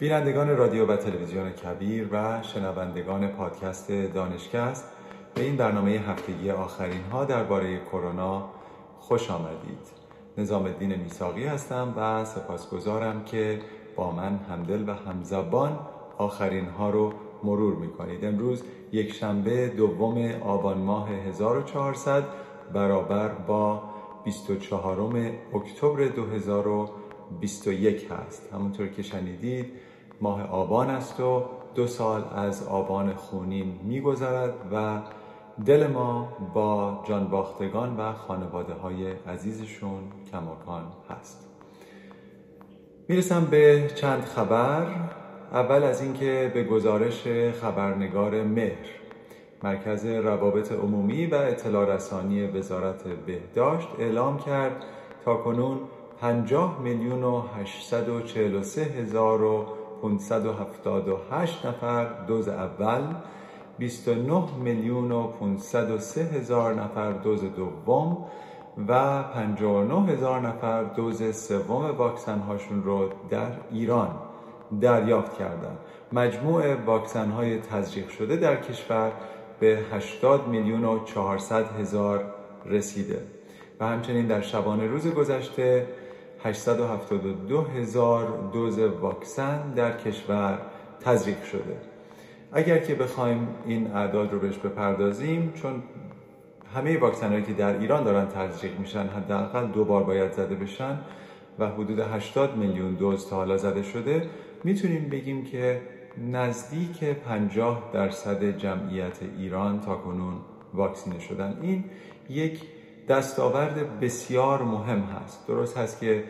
بینندگان رادیو و تلویزیون کبیر و شنوندگان پادکست دانشکست به این برنامه هفتگی آخرین ها درباره کرونا خوش آمدید. نظام الدین میساقی هستم و سپاسگزارم که با من همدل و همزبان آخرین ها رو مرور می کنید. امروز یک شنبه دوم آبان ماه 1400 برابر با 24 اکتبر 2021 هست همونطور که شنیدید ماه آبان است و دو سال از آبان خونین میگذرد و دل ما با جانباختگان و خانواده های عزیزشون کماکان هست. می‌رسم به چند خبر. اول از اینکه به گزارش خبرنگار مهر مرکز روابط عمومی و اطلاع رسانی وزارت بهداشت اعلام کرد تا کنون 50 میلیون و 843 هزار و 578 نفر دوز اول 29 میلیون و 503 هزار نفر دوز دوم و 59 هزار نفر دوز سوم واکسن هاشون رو در ایران دریافت کردند. مجموع واکسن های تزریق شده در کشور به 80 میلیون و 400 هزار رسیده و همچنین در شبانه روز گذشته 872 هزار دوز واکسن در کشور تزریق شده. اگر که بخوایم این اعداد رو بهش بپردازیم چون همه واکسن هایی که در ایران دارن تزریق میشن حداقل دو بار باید زده بشن و حدود 80 میلیون دوز تا حالا زده شده می‌تونیم بگیم که نزدیک 50 درصد جمعیت ایران تا کنون واکسینه شدن. این یک دستاورد بسیار مهم هست درست هست که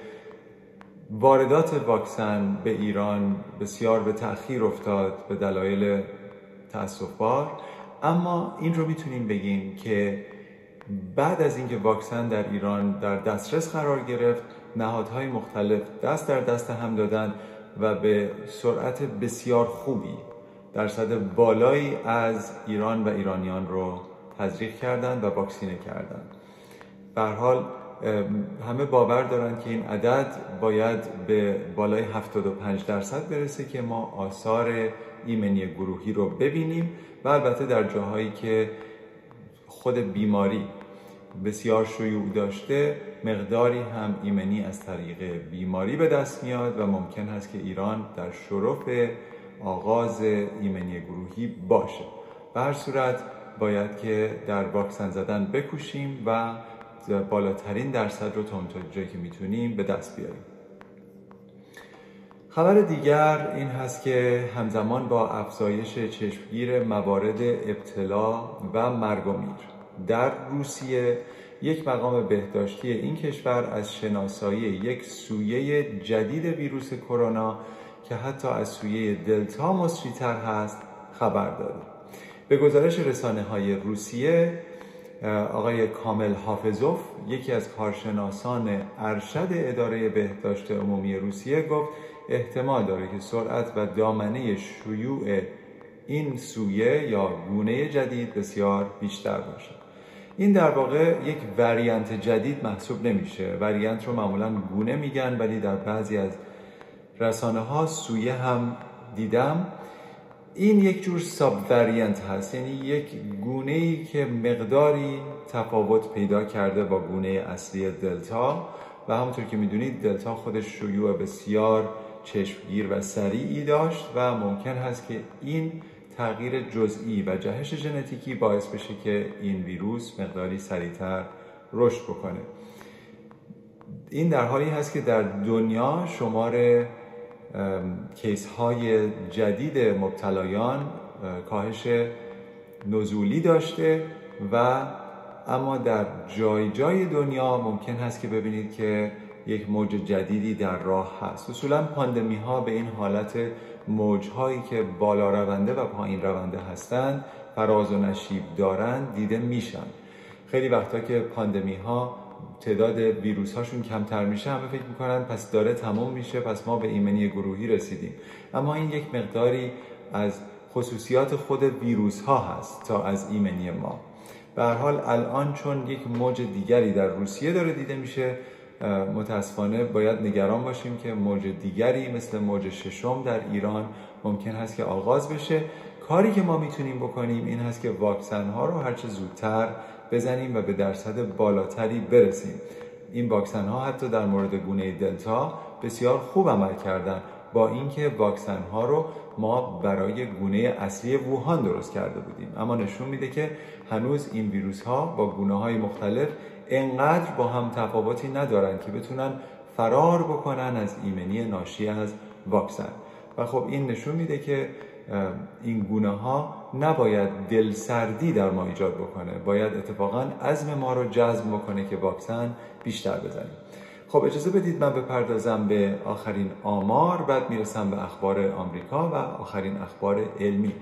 واردات واکسن به ایران بسیار به تأخیر افتاد به دلایل تأسفبار اما این رو می‌تونیم بگیم که بعد از اینکه واکسن در ایران در دسترس قرار گرفت نهادهای مختلف دست در دست هم دادن و به سرعت بسیار خوبی درصد بالایی از ایران و ایرانیان رو تزریق کردند و واکسینه کردند. به حال همه باور دارن که این عدد باید به بالای 75 درصد برسه که ما آثار ایمنی گروهی رو ببینیم و البته در جاهایی که خود بیماری بسیار شیوع داشته مقداری هم ایمنی از طریق بیماری به دست میاد و ممکن هست که ایران در شرف آغاز ایمنی گروهی باشه. به هر صورت باید که در واکسن زدن بکوشیم و بالاترین درصد رو تا جایی که می‌تونیم به دست بیاریم. خبر دیگر این هست که همزمان با افزایش چشمگیر موارد ابتلا و مرگ و میر در روسیه یک مقام بهداشتی این کشور از شناسایی یک سویه جدید ویروس کرونا که حتی از سویه دلتا مصریتر هست خبر داده. به گزارش رسانه های روسیه آقای کامل حافظوف یکی از کارشناسان ارشد اداره بهداشت عمومی روسیه گفت احتمال داره که سرعت و دامنه شیوع این سویه یا گونه جدید بسیار بیشتر باشه. این در واقع یک وریانت جدید محسوب نمیشه. وریانت رو معمولا گونه میگن ولی در بعضی از رسانه ها سویه هم دیدم. این یک جور ساب وریانت هست. یعنی یک گونه ای که مقداری تفاوت پیدا کرده با گونه اصلی دلتا. و همونطور که می‌دونید دلتا خودش شیوع بسیار چشمگیر و سریعی داشت و ممکن هست که این تغییر جزئی و جهش ژنتیکی باعث بشه که این ویروس مقداری سریعتر رشد بکنه. این در حالی هست که در دنیا شمار کیس های جدید مبتلایان کاهش نزولی داشته و اما در جای جای دنیا ممکن هست که ببینید که یک موج جدیدی در راه هست. اصولا پاندمی ها به این حالت موج هایی که بالا رونده و پایین رونده هستند فراز و نشیب دارند دیده میشن. خیلی وقتا که پاندمی ها تعداد ویروس هاشون کمتر میشه همه فکر می‌کنن پس داره تمام میشه پس ما به ایمنی گروهی رسیدیم. اما این یک مقداری از خصوصیات خود ویروس ها هست تا از ایمنی ما. به حال الان چون یک موج دیگری در روسیه داره دیده میشه متاسفانه باید نگران باشیم که موج دیگری مثل موج ششم در ایران ممکن هست که آغاز بشه. کاری که ما می‌تونیم بکنیم این هست که واکسن ها رو هرچه زودتر بزنیم و به درصد بالاتری برسیم. این واکسن ها حتی در مورد گونه دلتا بسیار خوب عمل کردن. با اینکه واکسن ها رو ما برای گونه اصلی ووهان درست کرده بودیم. اما نشون میده که هنوز این ویروس ها با گونه های مختلف انقدر با هم تفاوتی ندارن که بتونن فرار بکنن از ایمنی ناشی از واکسن. و خب این نشون میده که این گونه ها نباید دلسردی در ما ایجاد بکنه. باید اتفاقا عزم ما رو جذب بکنه که واکسن بیشتر بزنیم. خب اجازه بدید من بپردازم به آخرین آمار بعد می‌رسم به اخبار آمریکا و آخرین اخبار علمی.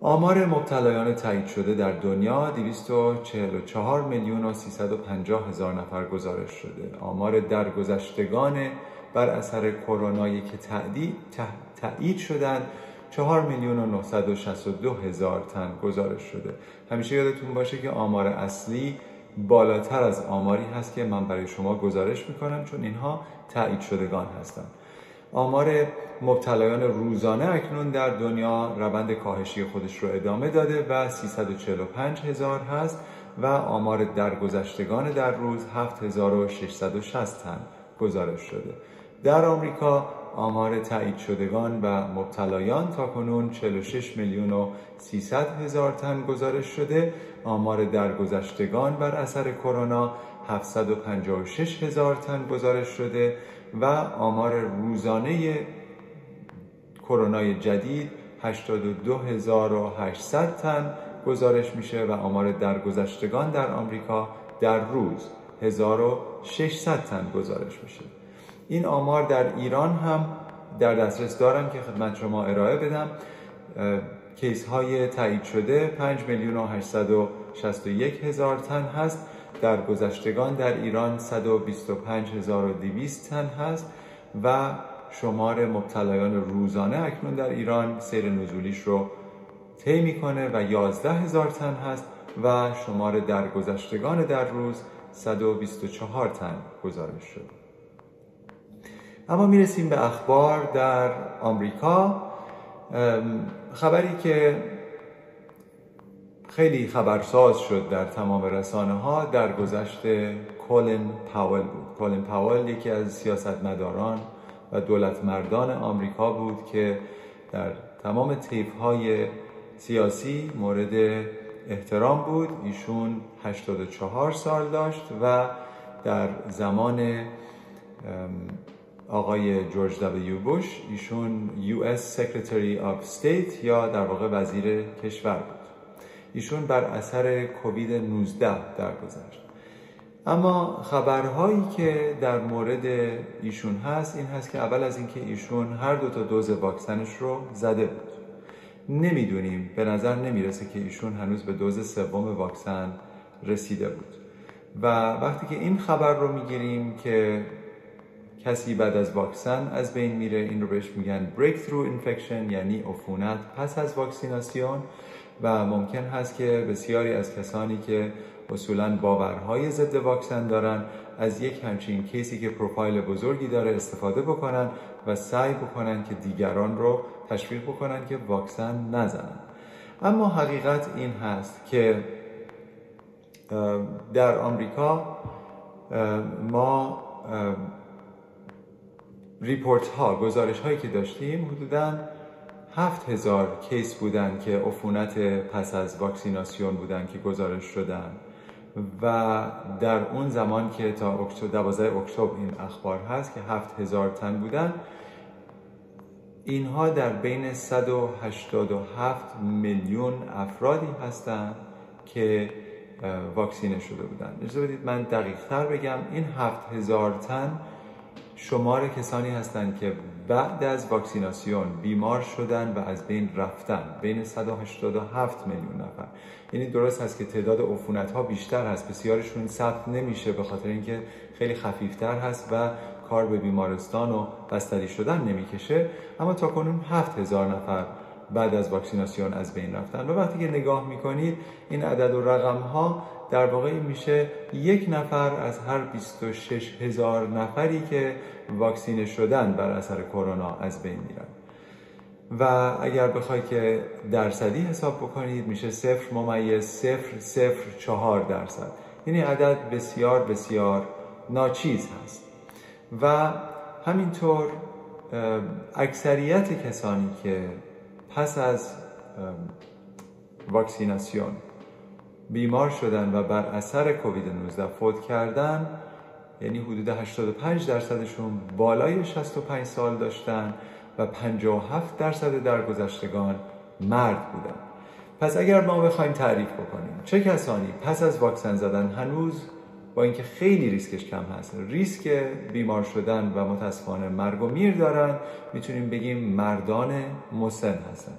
آمار مبتلایان تایید شده در دنیا 244 میلیون و 350 هزار نفر گزارش شده. آمار درگذشتگان بر اثر کرونایی که تایید شدند 4 میلیون و 962 هزار تن گزارش شده. همیشه یادتون باشه که آمار اصلی بالاتر از آماری هست که من برای شما گزارش می‌کنم چون اینها تایید شدگان هستند. آمار مبتلایان روزانه اکنون در دنیا روند کاهشی خودش رو ادامه داده و 345 هزار هست و آمار درگذشتگان در روز 7660 تن گزارش شده. در آمریکا آمار تایید شدگان و مبتلایان تا کنون 46 میلیون و 300 هزار تن گزارش شده. آمار درگذشتگان بر اثر کرونا 756 هزار تن گزارش شده و آمار روزانه کرونای جدید 82800 تن گزارش میشه و آمار درگذشتگان در آمریکا در روز 1600 تن گزارش میشه. این آمار در ایران هم در دسترس دارم که خدمت شما ارائه بدم. کیس های تایید شده 5 میلیون و 861 هزار تن هست. در گذشتگان در ایران 125200 تن هست و شمار مبتلایان روزانه اکنون در ایران سیر نزولیش رو طی می‌کنه و 11 هزار تن هست و شمار درگذشتگان در روز 124 تن گزارش شد اما می‌رسیم به اخبار در آمریکا. خبری که خیلی خبرساز شد در تمام رسانه ها در گذشت کولن پاول بود. کولن پاول یکی از سیاستمداران و دولت مردان آمریکا بود که در تمام تیف های سیاسی مورد احترام بود. ایشون 84 سال داشت و در زمان آقای جورج دبلیو بوش ایشون US Secretary of State یا در واقع وزیر کشور بود. ایشون بر اثر کووید 19 درگذشت. اما خبرهایی که در مورد ایشون هست این هست که اول از اینکه ایشون هر دو تا دوز واکسنش رو زده بود. نمی‌دونیم به نظر نمی‌رسه که ایشون هنوز به دوز سوم واکسن رسیده بود. و وقتی که این خبر رو می‌گیریم که کسی بعد از واکسن از بین میره؟ این رو بهش میگن breakthrough infection یعنی عفونت پس از واکسیناسیون. و ممکن هست که بسیاری از کسانی که اصولا باورهای ضد واکسن دارن از یک همچین case ی که پروفایل بزرگی داره استفاده بکنن و سعی بکنن که دیگران رو تشویق بکنن که واکسن نزنن. اما حقیقت این هست که در آمریکا ما report ها گزارش هایی که داشتیم حدودا هفت هزار case بودن که عفونت پس از واکسیناسیون بودن که گزارش شدن. و در اون زمان که تا اکتبر 12 اکتبر این اخبار هست که هفت هزار تن بودن اینها در بین 187 میلیون افرادی هستند که واکسینه شده بودن. اجازه بدید من دقیق تر بگم این هفت هزار تن شمار کسانی هستند که بعد از واکسیناسیون بیمار شدن و از بین رفتن بین 187 میلیون نفر. یعنی درست هست که تعداد عفونت ها بیشتر هست بسیارشون ثبت نمیشه به خاطر اینکه خیلی خفیفتر هست و کار به بیمارستان و بستری شدن نمی‌کشه. اما تا کنون 7000 نفر بعد از واکسیناسیون از بین رفتن. و وقتی که نگاه می‌کنید این عدد و رقم ها در واقع میشه یک نفر از هر 26 هزار نفری که واکسینه شدن بر اثر کرونا از بین میرن. و اگر بخوای که درصدی حساب بکنید میشه صفر ممیز صفر صفر چهار درصد. یعنی عدد بسیار بسیار ناچیز هست. و همینطور اکثریت کسانی که پس از واکسیناسیون بیمار شدن و بر اثر کووید 19 فوت کردن یعنی حدود 85 درصدشون بالای 65 سال داشتن و 57 درصد درگذشتگان مرد بودن. پس اگر ما بخوایم تعریف بکنیم چه کسانی پس از واکسن زدن هنوز با اینکه خیلی ریسکش کم هست ریسک بیمار شدن و متاسفانه مرگ و میر دارن می‌تونیم بگیم مردان مسن هستن.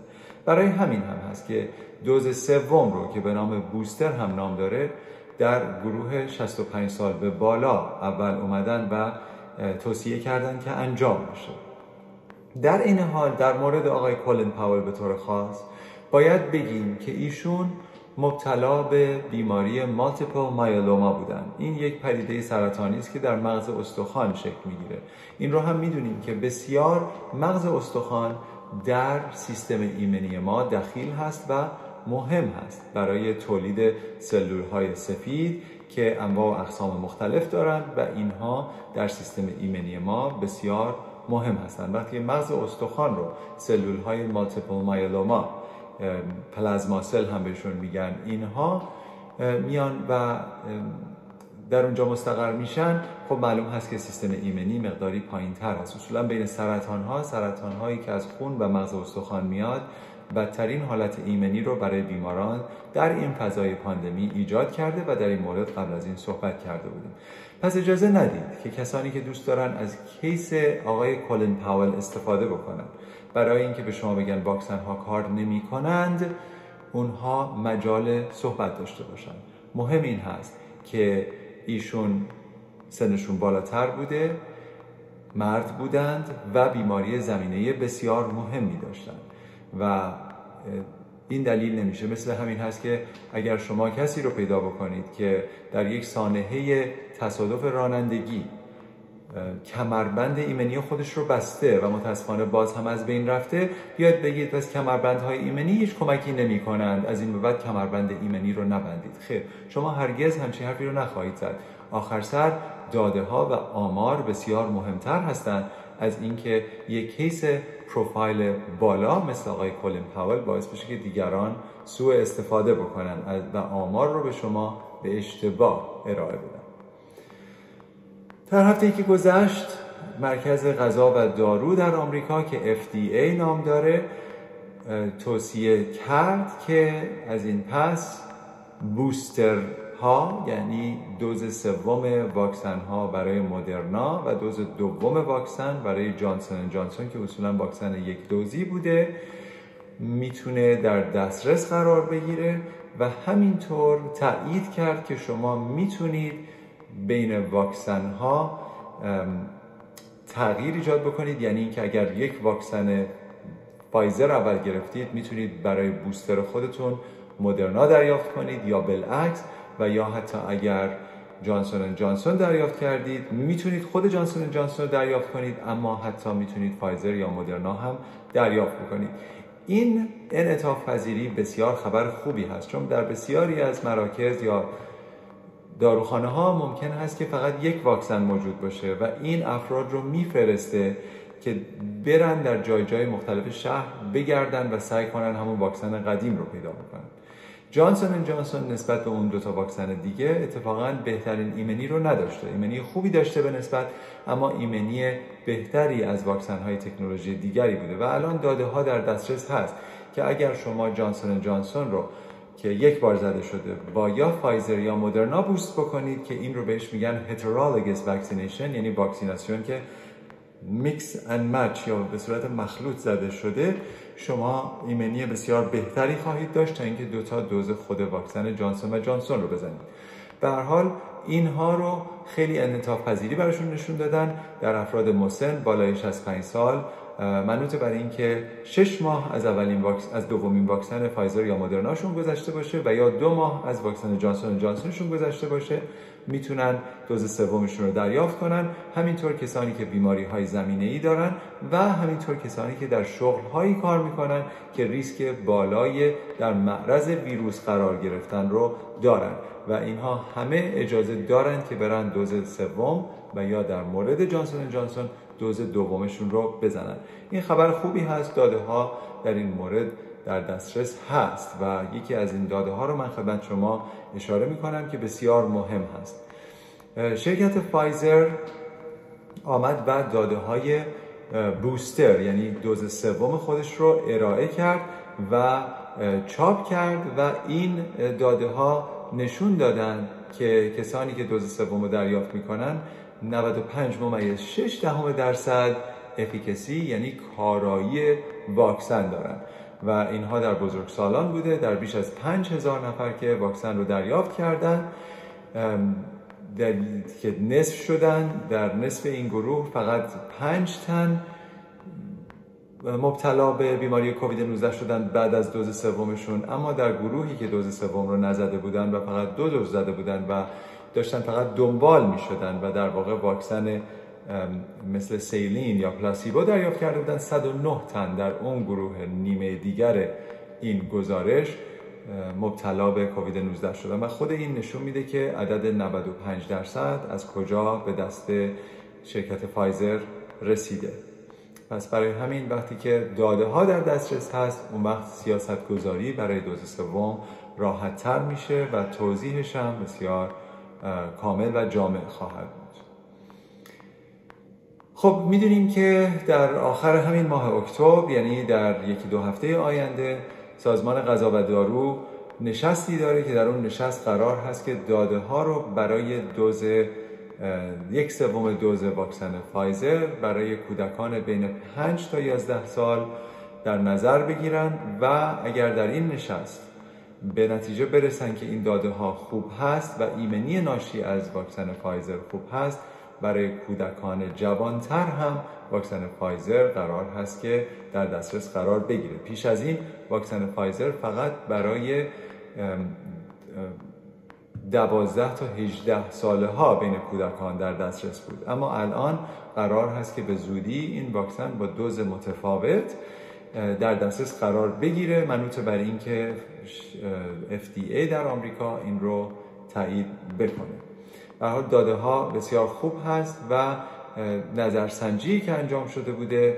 برای همین هم هست که دوز سوم رو که به نام بوستر هم نام داره در گروه 65 سال به بالا اول اومدن و توصیه کردن که انجام بشه. در این حال در مورد آقای کولن پاول به طور خاص باید بگیم که ایشون مبتلا به بیماری مالتیپل مایلوما بودن. این یک پدیده سرطانی است که در مغز استخوان شکل می‌گیره. این رو هم می‌دونیم که بسیار مغز استخوان در سیستم ایمنی ما دخیل هست و مهم هست برای تولید سلول های سفید که انواع و اقسام مختلف دارند و اینها در سیستم ایمنی ما بسیار مهم هستند وقتی مغز استخوان رو سلول های مالتیپل مایلوما پلازما سل هم بهشون میگن اینها میان و در اونجا مستقر میشن خب معلوم هست که سیستم ایمنی مقداری پایین تر هست. اصولا بین سرطان ها سرطان هایی که از خون و مغز استخوان میاد بدترین حالت ایمنی رو برای بیماران در این فضای پاندمی ایجاد کرده و در این مورد قبل از این صحبت کرده بودیم. پس اجازه ندید که کسانی که دوست دارن از کیس آقای کولن پاول استفاده بکنن. برای اینکه به شما بگن واکسن ها کار نمی کنند اونها مجال صحبت داشته باشن. مهم این هست که ایشون سنشون بالاتر بوده مرد بودند و بیماری زمینه بسیار مهمی داشتند. و این دلیل نمیشه. مثل همین هست که اگر شما کسی رو پیدا بکنید که در یک سانحه تصادف رانندگی کمربند ایمنی خودش رو بسته و متاسفانه باز هم از بین رفته بیاید بگید پس کمربندهای ایمنی هیچ کمکی نمی کنند از این به بعد کمربند ایمنی رو نبندید. خیر شما هرگز همچین حرفی رو نخواهید زد. آخر سر داده ها و آمار بسیار مهمتر هستند از اینکه یک کیس پروفایل بالا مثل آقای کولین پاول باعث بشه که دیگران سوء استفاده بکنن و آمار رو به شما به اشتباه ارائه بدن. در هفته که گذشت مرکز غذا و دارو در آمریکا که FDA نام داره توصیه کرد که از این پس بوستر ها یعنی دوز سوم واکسن ها برای مدرنا و دوز دوم واکسن برای جانسون جانسون که اصولا واکسن یک دوزی بوده می‌تونه در دسترس قرار بگیره و همینطور تایید کرد که شما می‌تونید بین واکسن ها تغییر ایجاد بکنید. یعنی اینکه اگر یک واکسن فایزر اول گرفتید می‌تونید برای بوستر خودتون مدرنا دریافت کنید یا بالعکس. و یا حتی اگر جانسون جانسون دریافت کردید می‌تونید خود جانسون جانسون رو دریافت کنید اما حتی می‌تونید فایزر یا مدرنا هم دریافت بکنید. این انعطاف پذیری بسیار خبر خوبی هست چون در بسیاری از مراکز یا داروخانه ها ممکن هست که فقط یک واکسن موجود باشه و این افراد رو میفرسته که برن در جای جای مختلف شهر بگردن و سعی کنن همون واکسن قدیم رو پیدا بکنن. جانسون جانسون نسبت به اون دوتا واکسن دیگه اتفاقا بهترین ایمنی رو نداشته. ایمنی خوبی داشته به نسبت اما ایمنی بهتری از واکسن های تکنولوژی دیگری بوده. و الان داده ها در دسترس هست که اگر شما جانسون جانسون رو که یک بار زده شده با یا فایزر یا مدرنا boost بکنید که این رو بهش میگن heterologous vaccination یعنی واکسیناسیون که mix and match یا به صورت مخلوط زده شده شما ایمنی بسیار بهتری خواهید داشت تا اینکه دو تا دوز خود واکسن جانسون و جانسون رو بزنید. به هر حال اینها رو خیلی انعطاف پذیری براشون نشون دادن. در افراد مسن بالای 65 سال منوط بر اینکه شش ماه از اولین واکس از دومین واکسن فایزر یا مدرناشون گذشته باشه و یا دو ماه از واکسن جانسون جانسونشون گذشته باشه می‌تونن دوز سومشون رو دریافت کنن. همینطور کسانی که بیماری های زمینه ای دارن و همینطور کسانی که در شغل هایی کار می‌کنن که ریسک بالای در معرض ویروس قرار گرفتن رو دارن. و اینها همه اجازه دارن که برن دوز سوم و یا در مورد جانسون جانسون دوز دومشون رو بزنن. این خبر خوبی هست داده ها در این مورد در دسترس هست و یکی از این داده ها رو من خدمت شما اشاره می کنم که بسیار مهم هست. شرکت فایزر آمد و داده های بوستر یعنی دوز سوم خودش رو ارائه کرد و چاپ کرد و این داده ها نشون دادن که کسانی که دوز سوم رو دریافت می‌کنن 95 ممیز 6 دهم درصد افیکسی یعنی کارایی واکسن دارن. و اینها در بزرگسالان بوده. در بیش از 5000 نفر که واکسن رو دریافت کردن در که نصف شدن. در نصف این گروه فقط 5 تن مبتلا به بیماری کووید 19 شدن بعد از دوز سومشون. اما در گروهی که دوز سوم رو نزده بودن و فقط دو دوز زده بودن و داشتن فقط دنبال می شدن و در واقع واکسن مثل سیلین یا پلاسیبو دریافت کرده بودن. 109 تن در اون گروه نیمه دیگر این گزارش مبتلا به کووید 19 شدن و خود این نشون میده که عدد 95 درصد از کجا به دست شرکت فایزر رسیده. پس برای همین وقتی که داده ها در دسترس هست اون وقت سیاست گذاری برای دوز سوم راحت تر میشه و توضیحش هم بسیار کامل و جامع خواهد بود. خب می‌دونیم که در آخر همین ماه اکتبر یعنی در یکی دو هفته آینده سازمان غذا و دارو نشستی داره که در اون نشست قرار هست که داده ها رو برای دوز یک سوم دوز واکسن فایزر برای کودکان بین 5 تا 11 سال در نظر بگیرن و اگر در این نشست به نتیجه برسن که این داده ها خوب هست و ایمنی ناشی از واکسن فایزر خوب هست. برای کودکان جوانتر هم واکسن فایزر قرار هست که در دسترس قرار بگیره. پیش از این واکسن فایزر فقط برای دوازده تا 18 ساله ها بین کودکان در دسترس بود. اما الان قرار هست که به زودی این واکسن با دوز متفاوت در دسترس قرار بگیره. منوط بر اینکه FDA در آمریکا این رو تایید بکنه. به حال داده ها بسیار خوب هست و نظرسنجی که انجام شده بوده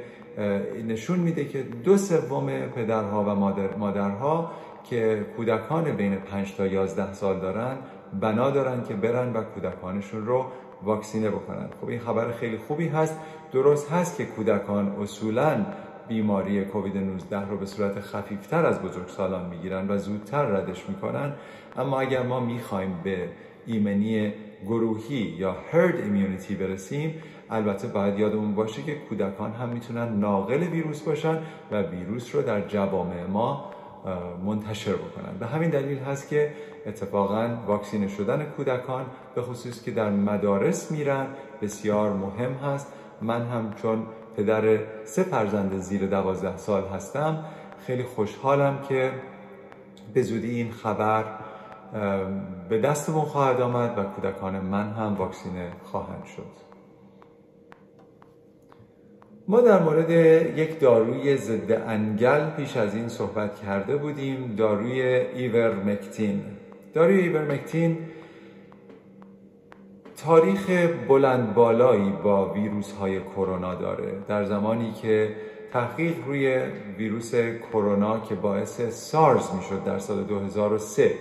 نشون میده که دو سوم پدرها و مادر، مادرها که کودکان بین 5 تا 11 سال دارن بنا دارن که برن و کودکانشون رو واکسینه بکنن. خب این خبر خیلی خوبی هست. درست هست که کودکان اصولا بیماری کووید 19 رو به صورت خفیفتر از بزرگسالان می‌گیرن و زودتر ردش می‌کنن. اما اگر ما می‌خوایم به ایمنی گروهی یا هرد ایمیونیتی برسیم البته باید یادمون باشه که کودکان هم می‌تونن ناقل ویروس باشن و ویروس رو در جوامع ما منتشر بکنن. به همین دلیل هست که اتفاقا واکسینه شدن کودکان به خصوص که در مدارس میرن بسیار مهم هست. من هم چون پدر سه فرزند زیر دوازده سال هستم. خیلی خوشحالم که به زودی این خبر به دستمون خواهد آمد و کودکان من هم واکسینه خواهند شد. ما در مورد یک داروی ضد انگل پیش از این صحبت کرده بودیم داروی ایورمکتین. داروی ایورمکتین تاریخ بلند بالایی با ویروس های کرونا داره. در زمانی که تحقیق روی ویروس کرونا که باعث سارز می‌شد در سال 2003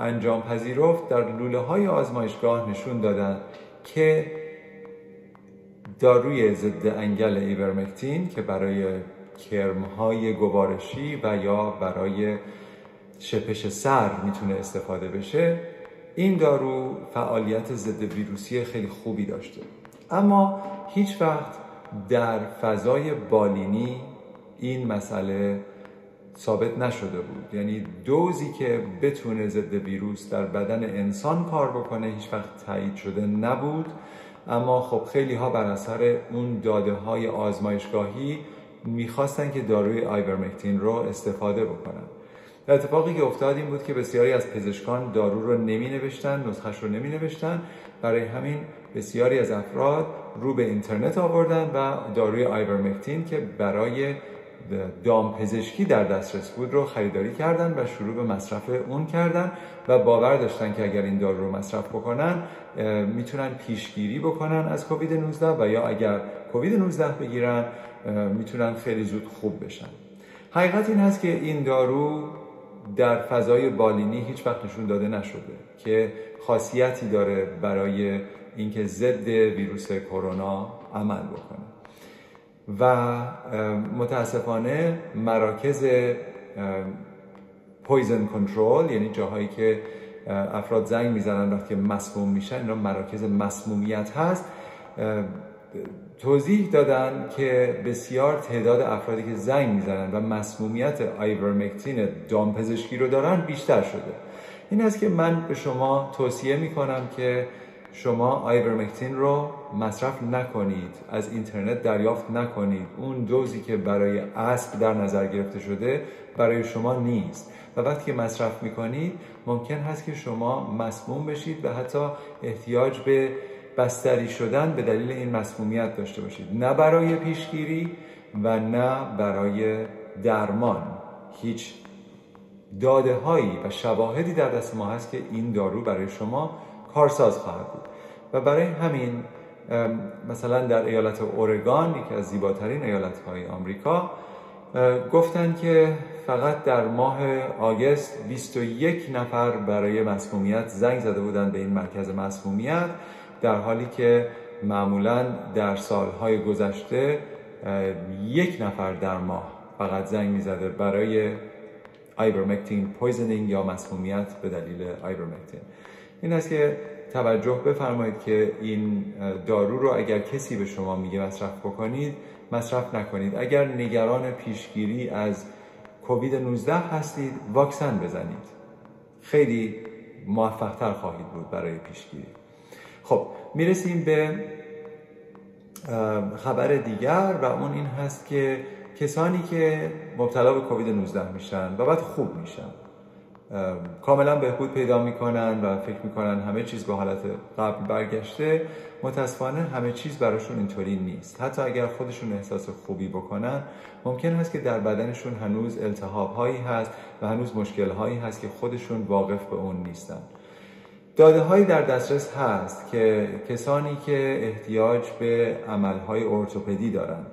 انجام پذیرفت در لوله های آزمایشگاه نشون دادن که داروی ضد انگل ایورمکتین که برای کرمهای گوارشی و یا برای شپش سر می‌تونه استفاده بشه این دارو فعالیت ضد ویروسی خیلی خوبی داشته. اما هیچ وقت در فضای بالینی این مسئله ثابت نشده بود. یعنی دوزی که بتونه ضد ویروس در بدن انسان کار بکنه هیچ وقت تایید شده نبود. اما خب خیلی ها بر اثر اون داده های آزمایشگاهی می‌خواستن که داروی آیورمکتین رو استفاده بکنن. اتفاقی که افتاد این بود که بسیاری از پزشکان دارو رو نمی نوشتن نسخش رو نمی نوشتن برای همین بسیاری از افراد رو به اینترنت آوردن و داروی آیورمکتین که برای دام پزشکی در دسترس بود رو خریداری کردن و شروع به مصرف اون کردن و باور داشتن که اگر این دارو رو مصرف بکنن می‌تونن پیشگیری بکنن از کووید 19 و یا اگر کووید 19 بگیرن می‌تونن خیلی زود خوب بشن. حقیقت این هست که این دارو در فضای بالینی هیچ وقت نشون داده نشده که خاصیتی داره برای اینکه ضد ویروس کرونا عمل بکنه. و متاسفانه مراکز پویزن کنترل یعنی جاهایی که افراد زنگ می‌زنن وقتی مسموم میشن اینا مراکز مسمومیت هست. توضیح دادن که بسیار تعداد افرادی که زنگ می‌زنن و مسمومیت آیورمکتین دامپزشکی رو دارن بیشتر شده. این است که من به شما توصیه می‌کنم که شما آیورمکتین رو مصرف نکنید از اینترنت دریافت نکنید. اون دوزی که برای اسب در نظر گرفته شده برای شما نیست. و وقتی که مصرف می‌کنید ممکن هست که شما مسموم بشید و حتی احتیاج به بستری شدن به دلیل این مسمومیت داشته باشید. نه برای پیشگیری و نه برای درمان. هیچ داده هایی و شواهدی در دست ما هست که این دارو برای شما کارساز خواهد بود. و برای همین مثلا در ایالت اورگان یکی از زیباترین ایالت های آمریکا گفتن که فقط در ماه آگست 21 نفر برای مسمومیت زنگ زده بودن به این مرکز مسمومیت. در حالی که معمولا در سالهای گذشته یک نفر در ماه فقط زنگ می‌زده برای ivermectin poisoning یا مسمومیت به دلیل ivermectin این است که توجه بفرمایید که این دارو رو اگر کسی به شما میگه مصرف بکنید مصرف نکنید. اگر نگران پیشگیری از کووید 19 هستید واکسن بزنید. خیلی موفقتر خواهید بود برای پیشگیری. خب می‌رسیم به خبر دیگر و اون این هست که کسانی که مبتلا به کووید 19 میشن و بعد خوب میشن کاملا بهبود پیدا می‌کنن و فکر می‌کنن همه چیز به حالت قبل برگشته متاسفانه همه چیز براشون اینطوری نیست. حتی اگر خودشون احساس خوبی بکنن ممکن هست که در بدنشون هنوز التهاب هایی هست و هنوز مشکل هایی هست که خودشون واقف به اون نیستن. داده هایی در دسترس هست که کسانی که احتیاج به عمل های ارتوپدی دارن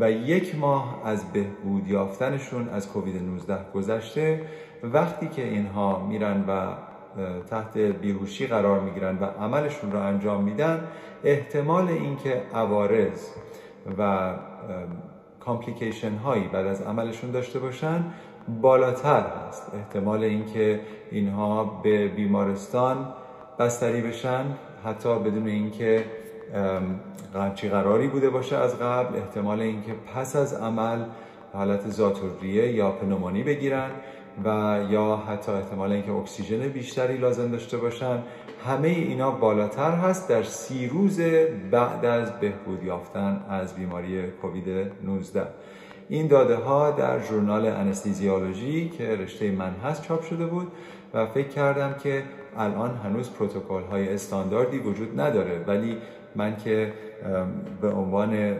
و یک ماه از بهبود یافتنشون از کووید 19 گذشته وقتی که اینها میرن و تحت بیهوشی قرار می‌گیرن و عملشون رو انجام میدن احتمال اینکه عوارض و کامپلیکیشن هایی بعد از عملشون داشته باشن بالاتر هست. احتمال اینکه اینها به بیمارستان بستری بشن حتی بدون اینکه چی قراری بوده باشه از قبل. احتمال اینکه پس از عمل حالت زاتوریه یا پنومونی بگیرن و یا حتی احتمال اینکه اکسیژن بیشتری لازم داشته باشن. همه اینا بالاتر هست. در سی روز بعد از بهبود یافتن از بیماری کووید 19 این داده ها در ژورنال انستیزیولوژی که رشته من هست چاپ شده بود و فکر کردم که الان هنوز پروتکل های استانداردی وجود نداره. ولی من که به عنوان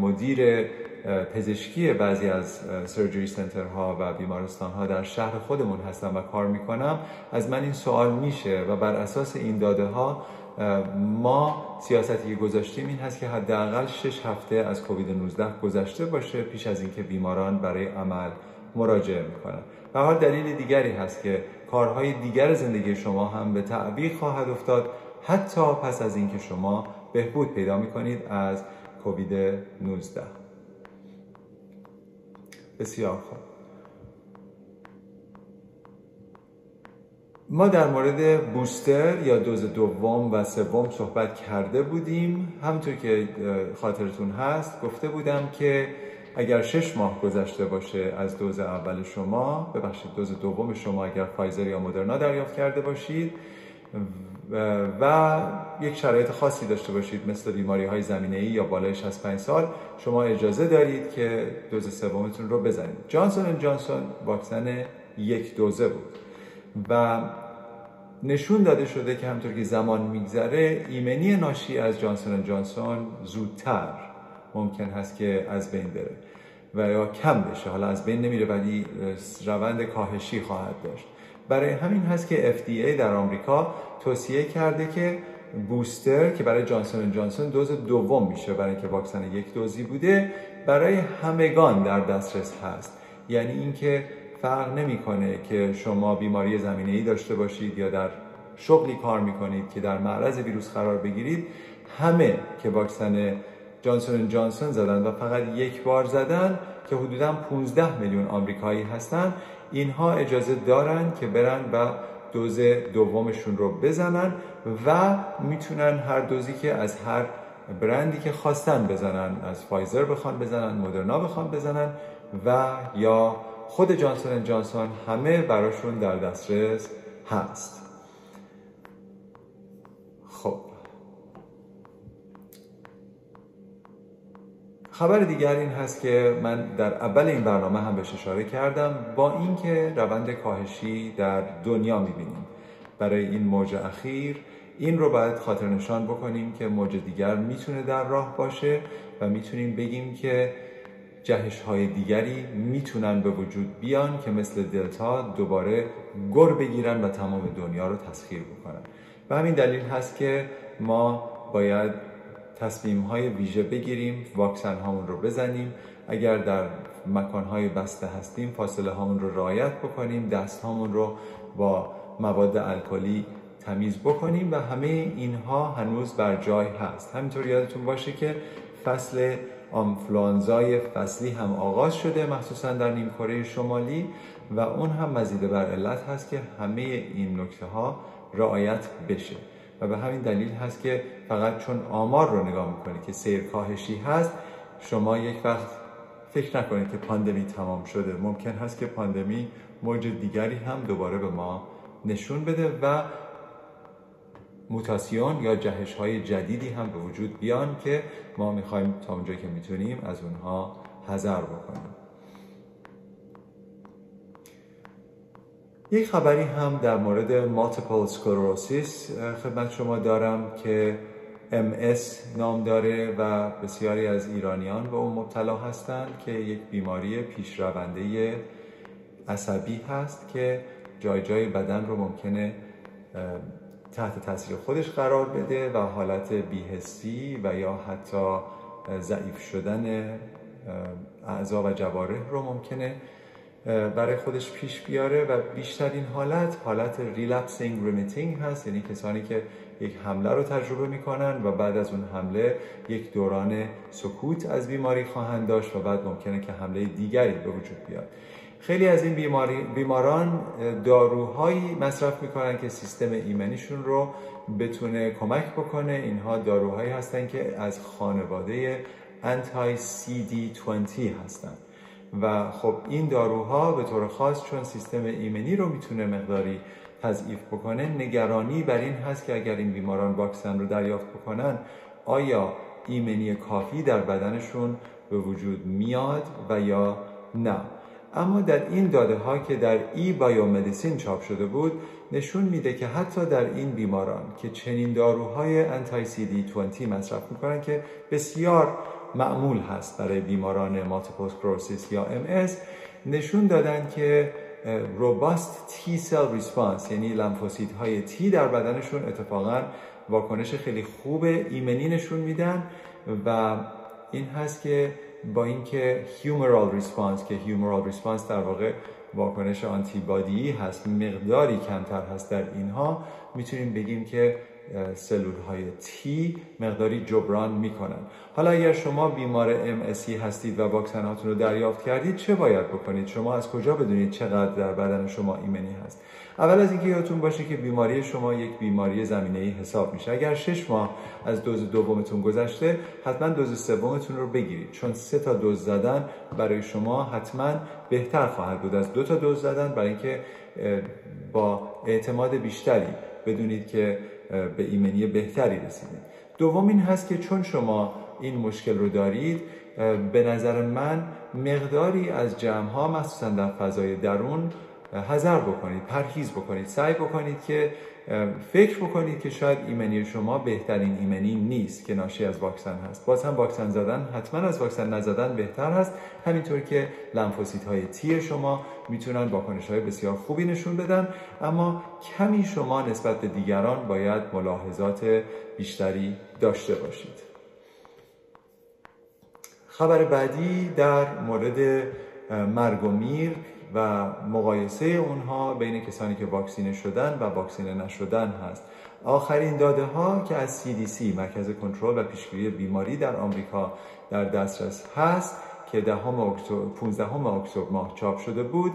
مدیر پزشکی بعضی از سرجری ها و بیمارستان ها در شهر خودمون هستم و کار می‌کنم از من این سوال میشه و بر اساس این داده ها ما سیاستی که گذاشتیم این هست که حداقل 6 هفته از کووید 19 گذشته باشه پیش از اینکه بیماران برای عمل مراجعه می‌کنن. و حال دلیل دیگری هست که کارهای دیگر زندگی شما هم به تعویق خواهد افتاد. حتی پس از اینکه شما بهبود پیدا می‌کنید از کووید 19 بسیار خوب. ما در مورد بوستر یا دوز دوم و سوم صحبت کرده بودیم. همونطور که خاطرتون هست گفته بودم که اگر شش ماه گذشته باشه از دوز اول شما ببخشید دوز دوم شما اگر فایزر یا مدرنا دریافت کرده باشید و یک شرایط خاصی داشته باشید مثل بیماری های زمینه ای یا بالای 65 سال شما اجازه دارید که دوز سومتون رو بزنید. جانسون جانسون واکسن یک دوزه بود. و نشون داده شده که همطور که زمان میگذره ایمنی ناشی از جانسون جانسون زودتر ممکن هست که از بین بره و یا کم بشه. حالا از بین نمیره ولی روند کاهشی خواهد داشت. برای همین هست که FDA در آمریکا توصیه کرده که بوستر که برای جانسون جانسون دوز دوم میشه برای اینکه واکسن یک دوزی بوده برای همگان در دسترس هست. یعنی اینکه فرق نمی‌کنه که شما بیماری زمینه ای داشته باشید یا در شغلی کار می‌کنید که در معرض ویروس قرار بگیرید همه که واکسن جانسون جانسون زدن و فقط یک بار زدن که حدودا 15 میلیون آمریکایی هستن اینها اجازه دارن که برن و دوز دومشون رو بزنن و می‌تونن هر دوزی که از هر برندی که خواستن بزنن از فایزر بخوان بزنن مدرنا بخوان بزنن و یا خود جانسون جانسون همه براشون در دسترس هست. خب. خبر دیگر این هست که من در اول این برنامه هم بهش اشاره کردم با اینکه روند کاهشی در دنیا می‌بینیم. برای این موج اخیر این رو باید خاطر نشان بکنیم که موج دیگر می‌تونه در راه باشه و می‌تونیم بگیم که جهش های دیگری می‌تونن به وجود بیان که مثل دلتا دوباره گر بگیرن و تمام دنیا رو تسخیر بکنن. و همین دلیل هست که ما باید تصمیم های ویژه بگیریم واکسن هامون رو بزنیم. اگر در مکان های بسته هستیم فاصله هامون رو رعایت بکنیم دست هامون رو با مواد الکلی تمیز بکنیم و همه اینها هنوز بر جای هست. همینطور یادتون باشه که فصل آنفلانزای فصلی هم آغاز شده مخصوصا در نیم کره شمالی و اون هم مزید بر علت هست که همه این نکته ها رعایت بشه. و به همین دلیل هست که فقط چون آمار رو نگاه می‌کنید که سیر کاهشی هست شما یک وقت فکر نکنید که پاندمی تمام شده. ممکن هست که پاندمی موج دیگری هم دوباره به ما نشون بده و موتاسیون یا جهش های جدیدی هم به وجود بیان که ما می‌خوایم تا اونجا که می‌تونیم از اونها حذر بکنیم. یک خبری هم در مورد مالتیپل سکلروسیس خدمت شما دارم که MS نام داره و بسیاری از ایرانیان به اون مبتلا هستند که یک بیماری پیشرونده عصبی هست که جای جای بدن رو ممکنه تحت تاثیر خودش قرار بده و حالت بیهستی و یا حتی ضعیف شدن اعضا و جوارح رو ممکنه برای خودش پیش بیاره و بیشترین حالت حالت relapsing remitting هست یعنی کسانی که یک حمله رو تجربه می‌کنن و بعد از اون حمله یک دوران سکوت از بیماری خواهند داشت و بعد ممکنه که حمله دیگری به وجود بیاد. خیلی از این بیماران داروهایی مصرف می‌کنن که سیستم ایمنیشون رو بتونه کمک بکنه. اینها داروهایی هستن که از خانواده anti CD20 هستن. و خب این داروها به طور خاص چون سیستم ایمنی رو می‌تونه مقداری تضعیف بکنه نگرانی بر این هست که اگر این بیماران واکسن رو دریافت بکنن آیا ایمنی کافی در بدنشون به وجود میاد و یا نه؟ اما در این داده ها که در eBioMedicine چاپ شده بود نشون میده که حتی در این بیماران که چنین داروهای anti CD 20 مصرف می‌کنن که بسیار معمول هست برای بیماران multiple sclerosis یا ام نشون دادن که robust T cell response یعنی لمفوسیت های تی در بدنشون اتفاقا واکنش خیلی خوب ایمنی نشون میدن و این هست که با اینکه humoral response که humoral response در واقع واکنش آنتیبادی هست مقداری کمتر هست در اینها می‌تونیم بگیم که سلول های تی مقداری جبران می‌کنن. حالا اگر شما بیمار MSC هستید و واکسناتون رو دریافت کردید چه باید بکنید؟ شما از کجا بدونید چقدر در بدن شما ایمنی هست؟ اول از اینکه یادتون باشه که بیماری شما یک بیماری زمینه ای حساب میشه. اگر شش ماه از دوز دومتون گذشته حتما دوز سومتون رو بگیرید. چون سه تا دوز زدن برای شما حتما بهتر خواهد بود. از دو تا دوز زدن برای اینکه با اعتماد بیشتری بدونید که به ایمنی بهتری رسیدید دوم این هست که چون شما این مشکل رو دارید به نظر من مقداری از جمع ها مخصوصا در فضای درون حذر بکنید پرهیز بکنید. سعی بکنید که فکر بکنید که شاید ایمنی شما بهترین ایمنی نیست که ناشی از واکسن هست. باز هم واکسن زدن حتما از واکسن نزدن بهتر هست. همینطور که لنفوسیت های تی شما می‌تونن واکنش های بسیار خوبی نشون بدن. اما کمی شما نسبت به دیگران باید ملاحظات بیشتری داشته باشید. خبر بعدی در مورد مرگ و میر. و مقایسه اونها بین کسانی که واکسینه شدن و واکسینه نشدن هست. آخرین داده ها که از CDC مرکز کنترل و پیشگیری بیماری در آمریکا در دسترس هست که دهم اکتبر 15 اکتبر ماه چاپ شده بود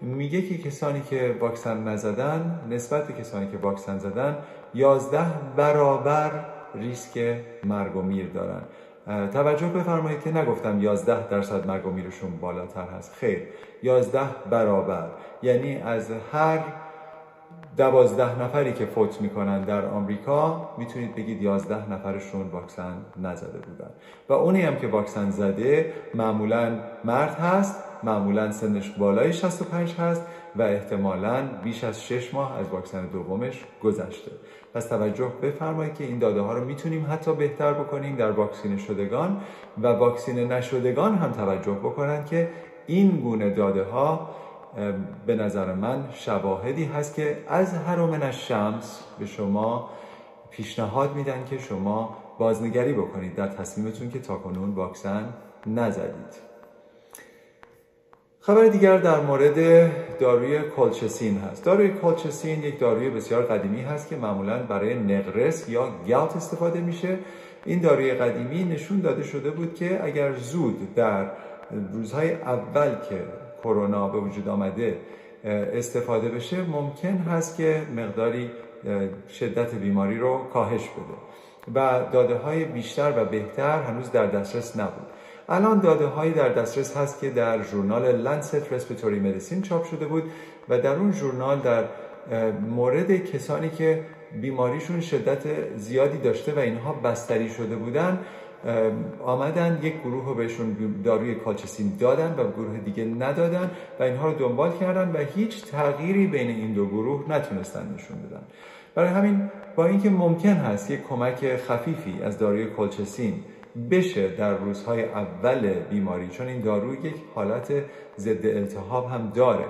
میگه که کسانی که واکسن نزدن نسبت به کسانی که واکسن زدن 11 برابر ریسک مرگ و میر دارن. توجه بفرمایید که نگفتم 11 درصد مرگ و میرشون بالاتر هست. خیر 11 برابر. یعنی از هر دوازده نفری که فوت می‌کنن در آمریکا می‌تونید بگید یازده نفرشون واکسن نزده بودن. و اونی هم که واکسن زده معمولا مرد هست معمولا سنش بالای 65 هست و احتمالا بیش از 6 ماه از واکسن دومش گذشته. پس توجه بفرمایید که این داده ها رو می‌تونیم حتی بهتر بکنیم در واکسین شدگان و واکسین نشدگان هم توجه بکنن که این گونه داده ها به نظر من شواهدی هست که از هر شمس به شما پیشنهاد میدن که شما بازنگری بکنید در تصمیمتون که تاکنون واکسن نزدید. خبر دیگر در مورد داروی کلچسین هست. داروی کلچسین یک داروی بسیار قدیمی هست که معمولا برای نقرس یا گلت استفاده میشه. این داروی قدیمی نشون داده شده بود که اگر زود در روزهای اول که کرونا به وجود آمده استفاده بشه ممکن هست که مقداری شدت بیماری رو کاهش بده. و داده های بیشتر و بهتر هنوز در دسترس نبود. الان داده هایی در دسترس هست که در ژورنال لنست رسپیتوری مدیسین چاپ شده بود و در اون ژورنال در مورد کسانی که بیماریشون شدت زیادی داشته و اینها بستری شده بودن آمدن یک گروه رو بهشون داروی کالچسین دادن و گروه دیگه ندادن و اینها رو دنبال کردن و هیچ تغییری بین این دو گروه نتونستن نشون بدن. برای همین با اینکه ممکن هست یک کمک خفیفی از داروی کلچسین بشه در روزهای اول بیماری چون این دارو یک حالت ضد التهاب هم داره.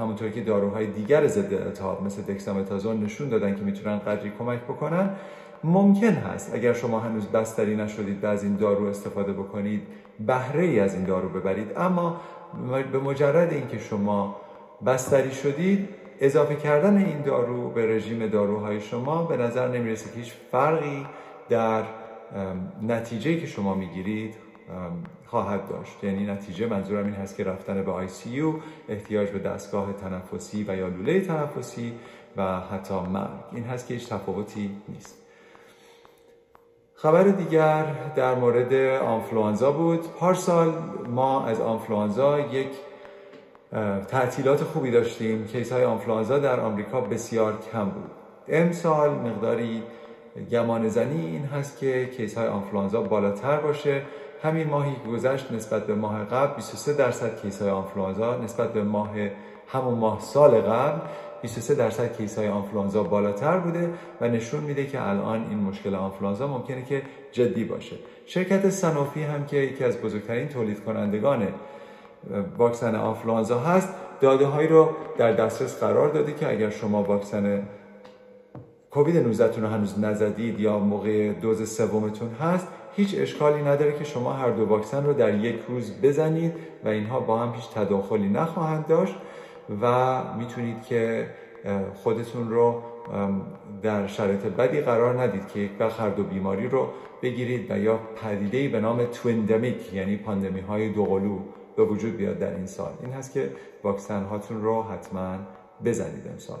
همونطور که داروهای دیگر ضد التهاب مثل دکسامتازون نشون دادن که می‌تونن قدری کمک بکنن ممکن هست. اگر شما هنوز بستری نشدید و از این دارو استفاده بکنید بهره ای از این دارو ببرید. اما به مجرد اینکه شما بستری شدید اضافه کردن این دارو به رژیم داروهای شما به نظر نمی‌رسه که هیچ فرقی در نتیجه که شما می‌گیرید خواهد داشت. یعنی نتیجه منظورم این هست که رفتن به آی سی یو احتیاج به دستگاه تنفسی و یا لوله تنفسی و حتی مرگ. این هست که هیچ تفاوتی نیست. خبر دیگر در مورد آنفلوانزا بود. پارسال ما از آنفلوانزا یک تعطیلات خوبی داشتیم. case های آنفلوانزا در آمریکا بسیار کم بود. امسال مقداری گمان زنی این هست که case های آنفلوانزا بالاتر باشه. همین ماهی گذشت نسبت به ماه قبل 23 درصد case های آنفلوانزا نسبت به ماه همون ماه سال قبل 23 درصد کیس های آنفلوانزا بالاتر بوده و نشون میده که الان این مشکل آنفلوانزا ممکنه که جدی باشه. شرکت سنوفی هم که یکی از بزرگترین تولید کنندگان واکسن آنفلوانزا هست داده هایی رو در دسترس قرار داده که اگر شما واکسن کووید 19 رو هنوز نزدید یا موقع دوز سومتون هست هیچ اشکالی نداره که شما هر دو واکسن رو در یک روز بزنید و اینها با هم هیچ تداخلی نخواهند داشت و می‌تونید که خودتون رو در شرایط بدی قرار ندید که یک وقت هر دو بیماری رو بگیرید و یا پدیده به نام تویندمیک یعنی پاندمی های دوقلو به وجود بیاد در این سال. این هست که واکسن هاتون رو حتما بزنید امسال.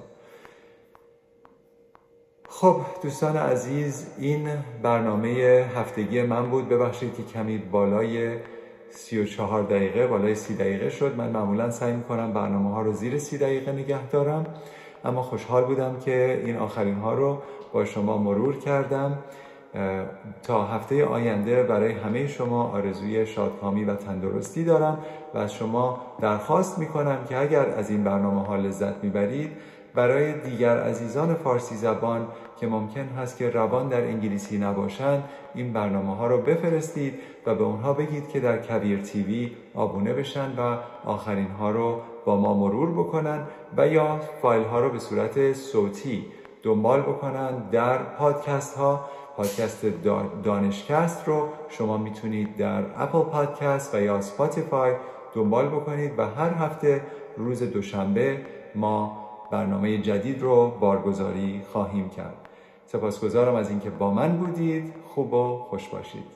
خب دوستان عزیز این برنامه هفتگی من بود. ببخشید که کمی بالای 34 دقیقه بالای 30 دقیقه شد. من معمولا سعی می‌کنم برنامه ها رو زیر 30 دقیقه نگه دارم. اما خوشحال بودم که این آخرین ها رو با شما مرور کردم. تا هفته آینده برای همه شما آرزوی شادکامی و تندرستی دارم و از شما درخواست می کنم که اگر از این برنامه ها لذت می‌برید برای دیگر عزیزان فارسی زبان که ممکن هست که روان در انگلیسی نباشند این برنامه ها رو بفرستید و به اونها بگید که در کبیر TV آبونه بشن و آخرین ها رو با ما مرور بکنن و یا فایل ها رو به صورت صوتی دنبال بکنن در پادکست ها پادکست دانشکست رو شما می‌تونید در Apple Podcast و یا Spotify دنبال بکنید و هر هفته روز دوشنبه ما برنامه جدید رو بارگذاری خواهیم کرد. سپاسگزارم از اینکه با من بودید. خوب و خوش باشید.